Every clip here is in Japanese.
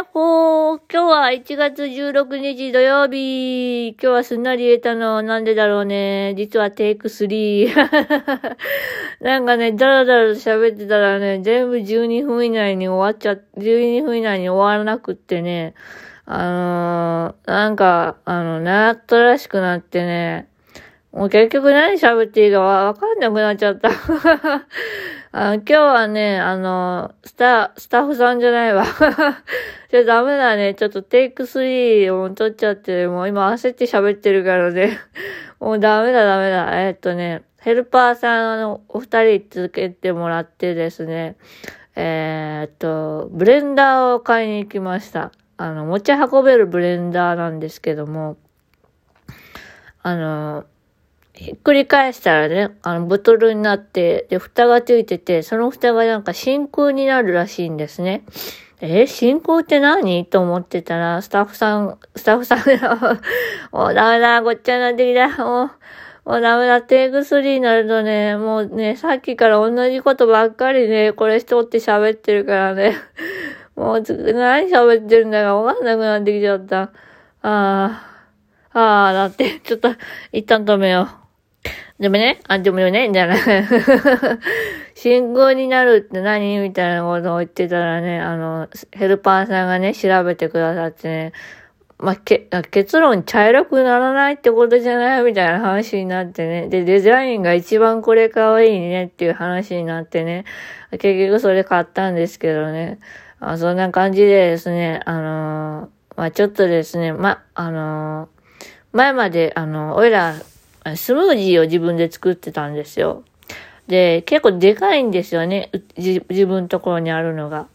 やっほー。今日は1月16日土曜日。今日はすんなり言えたの。なんでだろうね。実はテイク3。なんかね、だらだらと喋ってたらね、全部12分以内に終わっちゃ、12分以内に終わらなくってね、あのー、なんか、あの、なったらしくなってね、もう結局何喋っていいかわかんなくなっちゃった。あ今日はね、あの、スタ、スタッフさんじゃないわ ちょ、ダメだね。ちょっとテイク3を撮っちゃって、もう今焦って喋ってるからね もうダメだダメだ。えー、っとね、ヘルパーさんのお二人続けてもらってですね、えー、っと、ブレンダーを買いに行きました。あの、持ち運べるブレンダーなんですけども、あの、ひっくり返したらね、あの、ボトルになって、で、蓋がついてて、その蓋がなんか真空になるらしいんですね。え、真空って何？と思ってたら、スタッフさん、スタッフさんがもうダメだ、ごっちゃになってきた。もう、もうダメだ、テイク3になるとね、もうね、さっきから同じことばっかりね、これしとって喋ってるからね。もう、何喋ってるんだかわかんなくなってきちゃった。ああ、ああ、だって、ちょっと、一旦止めよう。でもね、あ、でもね、じゃない。信号になるって何？みたいなことを言ってたらね、あの、ヘルパーさんがね、調べてくださってね、まあ、け、結論茶色くならないってことじゃない？みたいな話になってね。で、デザインが一番これ可愛いねっていう話になってね。結局それ買ったんですけどね。あそんな感じでですね、あのー、まあ、ちょっとですね、ま、あのー、前まで、あの、おいら、スムージーを自分で作ってたんですよ。で、結構でかいんですよね。自分のところにあるのが。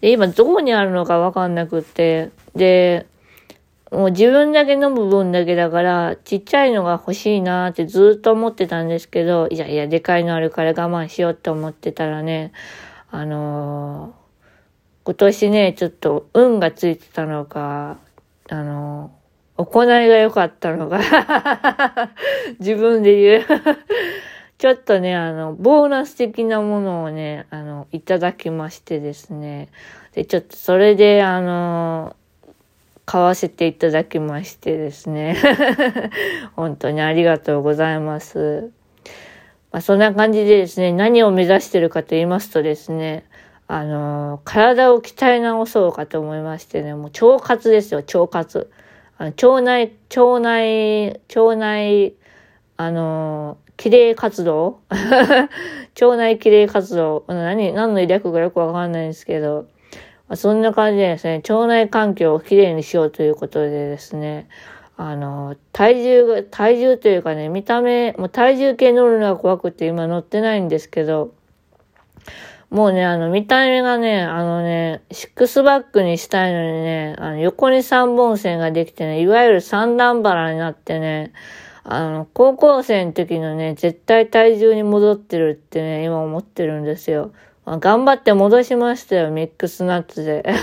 で、今どこにあるのかわかんなくって。で、もう自分だけ飲む分だけだから、ちっちゃいのが欲しいなーってずっと思ってたんですけど、いやいや、でかいのあるから我慢しようって思ってたらね、あのー、今年ね、ちょっと運がついてたのか、あのー行いが良かったのが 自分で言うちょっとね、あの、ボーナス的なものをね、あの、いただきましてですね。で、ちょっとそれで、あの、買わせていただきましてですね。本当にありがとうございます。まあ、そんな感じでですね、何を目指してるかと言いますとですね、あの、体を鍛え直そうかと思いましてね、もう腸活ですよ、腸活。腸内、腸内、腸内、あの、綺麗活動？腸内綺麗活動。何、何の略かよくわかんないんですけど、まあ、そんな感じでですね、腸内環境をきれいにしようということでですね、あの、体重が、体重というかね、見た目、もう体重計乗るのが怖くて今乗ってないんですけど、もうね、あの、見た目がね、あのね、シックスバックにしたいのにね、あの、横に3本線ができてね、いわゆる三段腹になってね、あの、高校生の時のね、絶対体重に戻ってるってね、今思ってるんですよ。まあ、頑張って戻しましたよ、ミックスナッツで。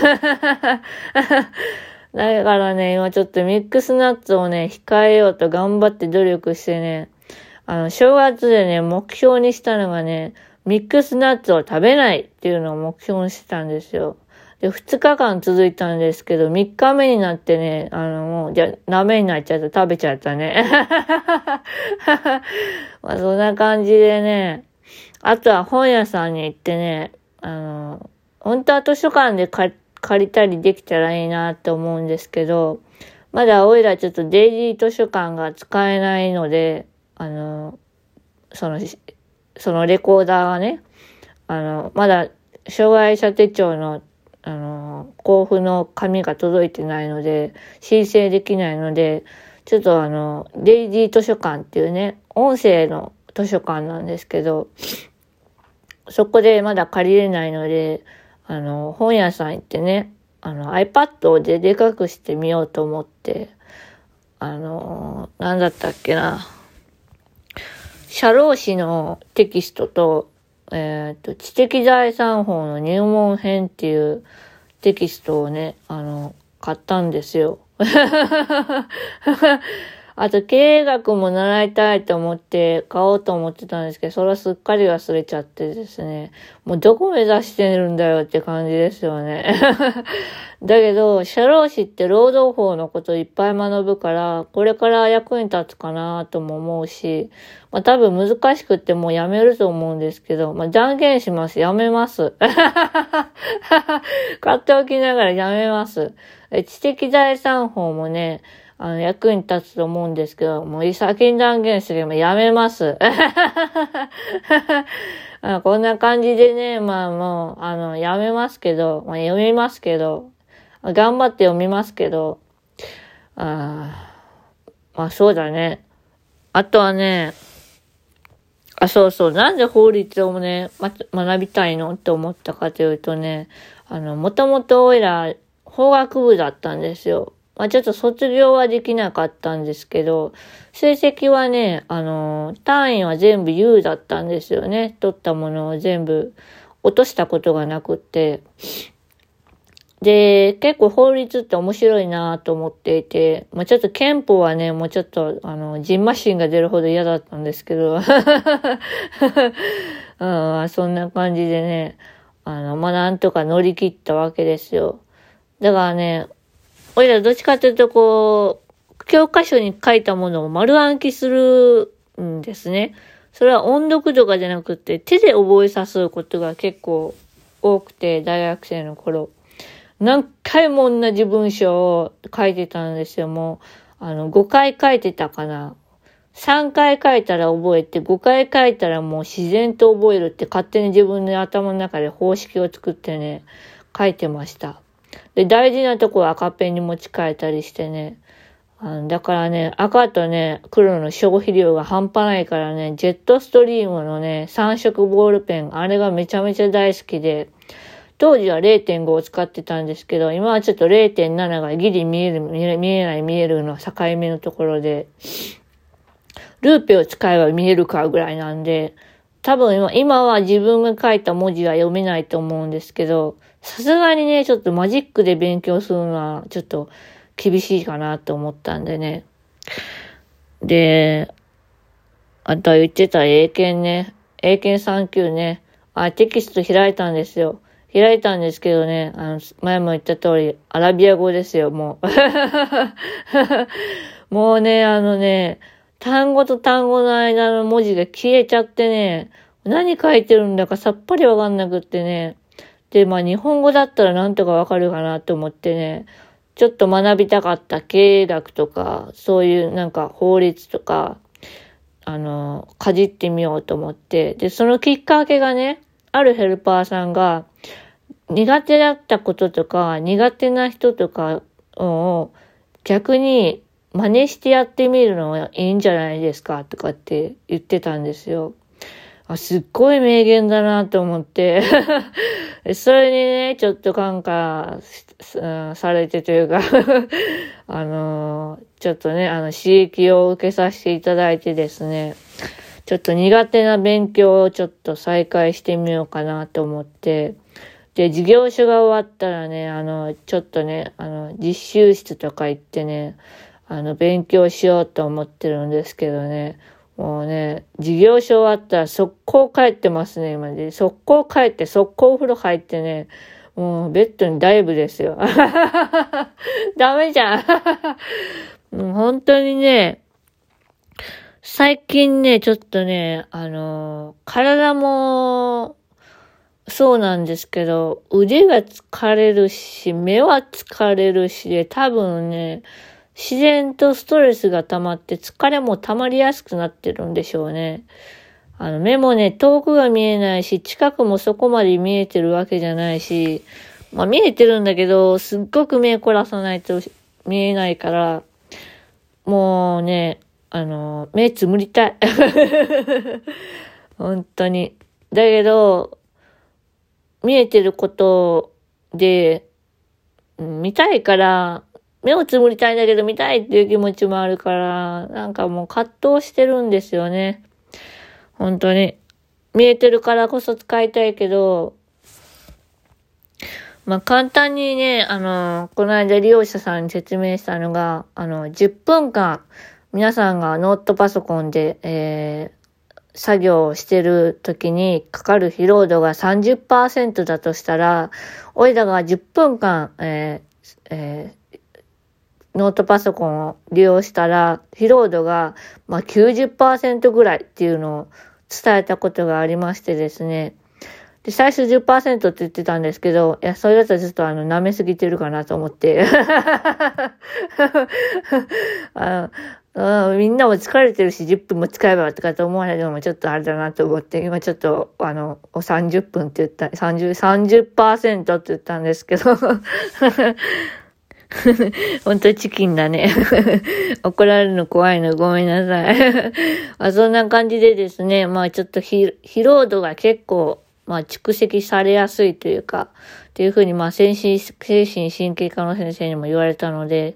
だからね、今ちょっとミックスナッツをね、控えようと頑張って努力してね、あの、正月でね、目標にしたのがね、ミックスナッツを食べないっていうのを目標にしてたんですよ。で、2日間続いたんですけど、3日目になってね、あの、もう、じゃ、ダメになっちゃった。食べちゃったね。まあ、そんな感じでね、あとは本屋さんに行ってね、あの、本当は図書館で借りたりできたらいいなって思うんですけど、まだおいらちょっとデイリー図書館が使えないので、あの、その、そのレコーダーがね、あの、まだ障害者手帳の、あの、交付の紙が届いてないので、申請できないので、ちょっとあの、デイジー図書館っていうね、音声の図書館なんですけど、そこでまだ借りれないので、あの、本屋さん行ってね、あの、iPad をででかくしてみようと思って、あの、なんだったっけな。社労士のテキストと、えっ、ー、と、知的財産法の入門編っていうテキストをね、あの、買ったんですよ。あと、経営学も習いたいと思って買おうと思ってたんですけど、それはすっかり忘れちゃってですね。もうどこ目指してるんだよって感じですよね。だけど、社労士って労働法のこといっぱい学ぶから、これから役に立つかなとも思うし、まあ多分難しくってもうやめると思うんですけど、まあ断言します。やめます。買っておきながらやめます。知的財産法もね、あの、役に立つと思うんですけど、もう先に断言すればやめます。あこんな感じでね、まあもう、あの、やめますけど、まあ読みますけど、頑張って読みますけど、あまあそうだね。あとはね、あ、そうそう。なんで法律をね、ま、学びたいのって思ったかというとね、あの、もともとおいら、法学部だったんですよ。まあ、ちょっと卒業はできなかったんですけど、成績はね、あの、単位は全部 U だったんですよね。取ったものを全部落としたことがなくって。で、結構法律って面白いなと思っていて、まあ、ちょっと憲法はね、もうちょっと、あの、ジンマシンが出るほど嫌だったんですけど、うん、そんな感じでね、あの、まあ、なんとか乗り切ったわけですよ。だからね、俺らどっちかというとこう、教科書に書いたものを丸暗記するんですね。それは音読とかじゃなくて手で覚えさすることが結構多くて、大学生の頃。何回も同じ文章を書いてたんですよ。もう、あの、5回書いてたかな。3回書いたら覚えて、5回書いたらもう自然と覚えるって勝手に自分の頭の中で方式を作ってね、書いてました。で、大事なとこは赤ペンに持ち替えたりしてね。あだからね、赤とね、黒の消費量が半端ないからね、ジェットストリームのね、3色ボールペン、あれがめちゃめちゃ大好きで、当時は0.5を使ってたんですけど、今はちょっと0.7がギリ見える、見え見えない見えるの境目のところで、ルーペを使えば見えるかぐらいなんで、多分今今は自分が書いた文字は読めないと思うんですけど、さすがにね、ちょっとマジックで勉強するのはちょっと厳しいかなと思ったんでね。で、あとは言ってた英検ね。英検3級ね。あ、テキスト開いたんですよ。開いたんですけどね、あの、前も言った通り、アラビア語ですよ、もう。もうね、あのね、単語と単語の間の文字が消えちゃってね、何書いてるんだかさっぱりわかんなくってね。で、まあ日本語だったらなんとかわかるかなと思ってね、ちょっと学びたかった経営学とか、そういうなんか法律とか、あの、かじってみようと思って、で、そのきっかけがね、あるヘルパーさんが、苦手だったこととか、苦手な人とかを逆に真似してやってみるのはいいんじゃないですかとかって言ってたんですよ。あ、すっごい名言だなと思って。それにね、ちょっと感化されてというか。あのちょっとね、あの、刺激を受けさせていただいてですね、ちょっと苦手な勉強をちょっと再開してみようかなと思って、で、授業書が終わったらね、あの、ちょっとね、あの、実習室とか行ってね、あの、勉強しようと思ってるんですけどね、もうね、授業書終わったら速攻帰ってますね、今で。速攻帰って、速攻お風呂入ってね、もうベッドにダイブですよ。ダメじゃん。もう本当にね、最近ね、ちょっとね、あの、体も、そうなんですけど、腕が疲れるし、目は疲れるしで、多分ね、自然とストレスが溜まって疲れも溜まりやすくなってるんでしょうね。あの、目もね、遠くが見えないし、近くもそこまで見えてるわけじゃないし、まあ見えてるんだけど、すっごく目凝らさないと見えないから、もうね、あの、目つむりたい。本当に。だけど、見えてることで、見たいから、目をつむりたいんだけど見たいっていう気持ちもあるから、なんかもう葛藤してるんですよね。本当に。見えてるからこそ使いたいけど、まあ、簡単にね、あの、この間利用者さんに説明したのが、あの、10分間皆さんがノートパソコンで、えー、作業をしてる時にかかる疲労度が30%だとしたら、おいらが10分間、えーえー、ノートパソコンを利用したら、疲労度が、まあ、90%ぐらいっていうのを伝えたことがありましてですね。で、最初10%って言ってたんですけど、いや、それだとちょっとあの、舐めすぎてるかなと思って。あのみんなも疲れてるし、10分も使えばとかと思われるのもちょっとあれだなと思って、今ちょっと、あの、30分って言った、30、30%って言ったんですけど 本当チキンだね 怒られるの怖いのごめんなさい あ。そんな感じでですね、まあちょっと疲労度が結構まあ、蓄積されやすいというか、っていうふうに、まあ、精神、精神神経科の先生にも言われたので、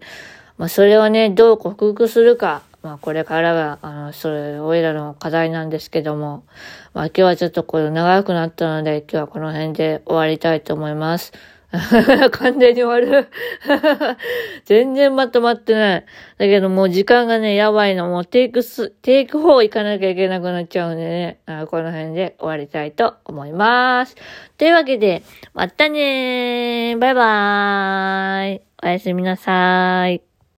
まあ、それをね、どう克服するか、まあ、これからが、あの、それ、おいらの課題なんですけども、まあ、今日はちょっとこれ長くなったので、今日はこの辺で終わりたいと思います。完全に終わる 全然まとまってない。だけどもう時間がね、やばいの。もうテイクス、テイク4行かなきゃいけなくなっちゃうんでね、あこの辺で終わりたいと思います。というわけで、またねーバイバーイおやすみなさーい。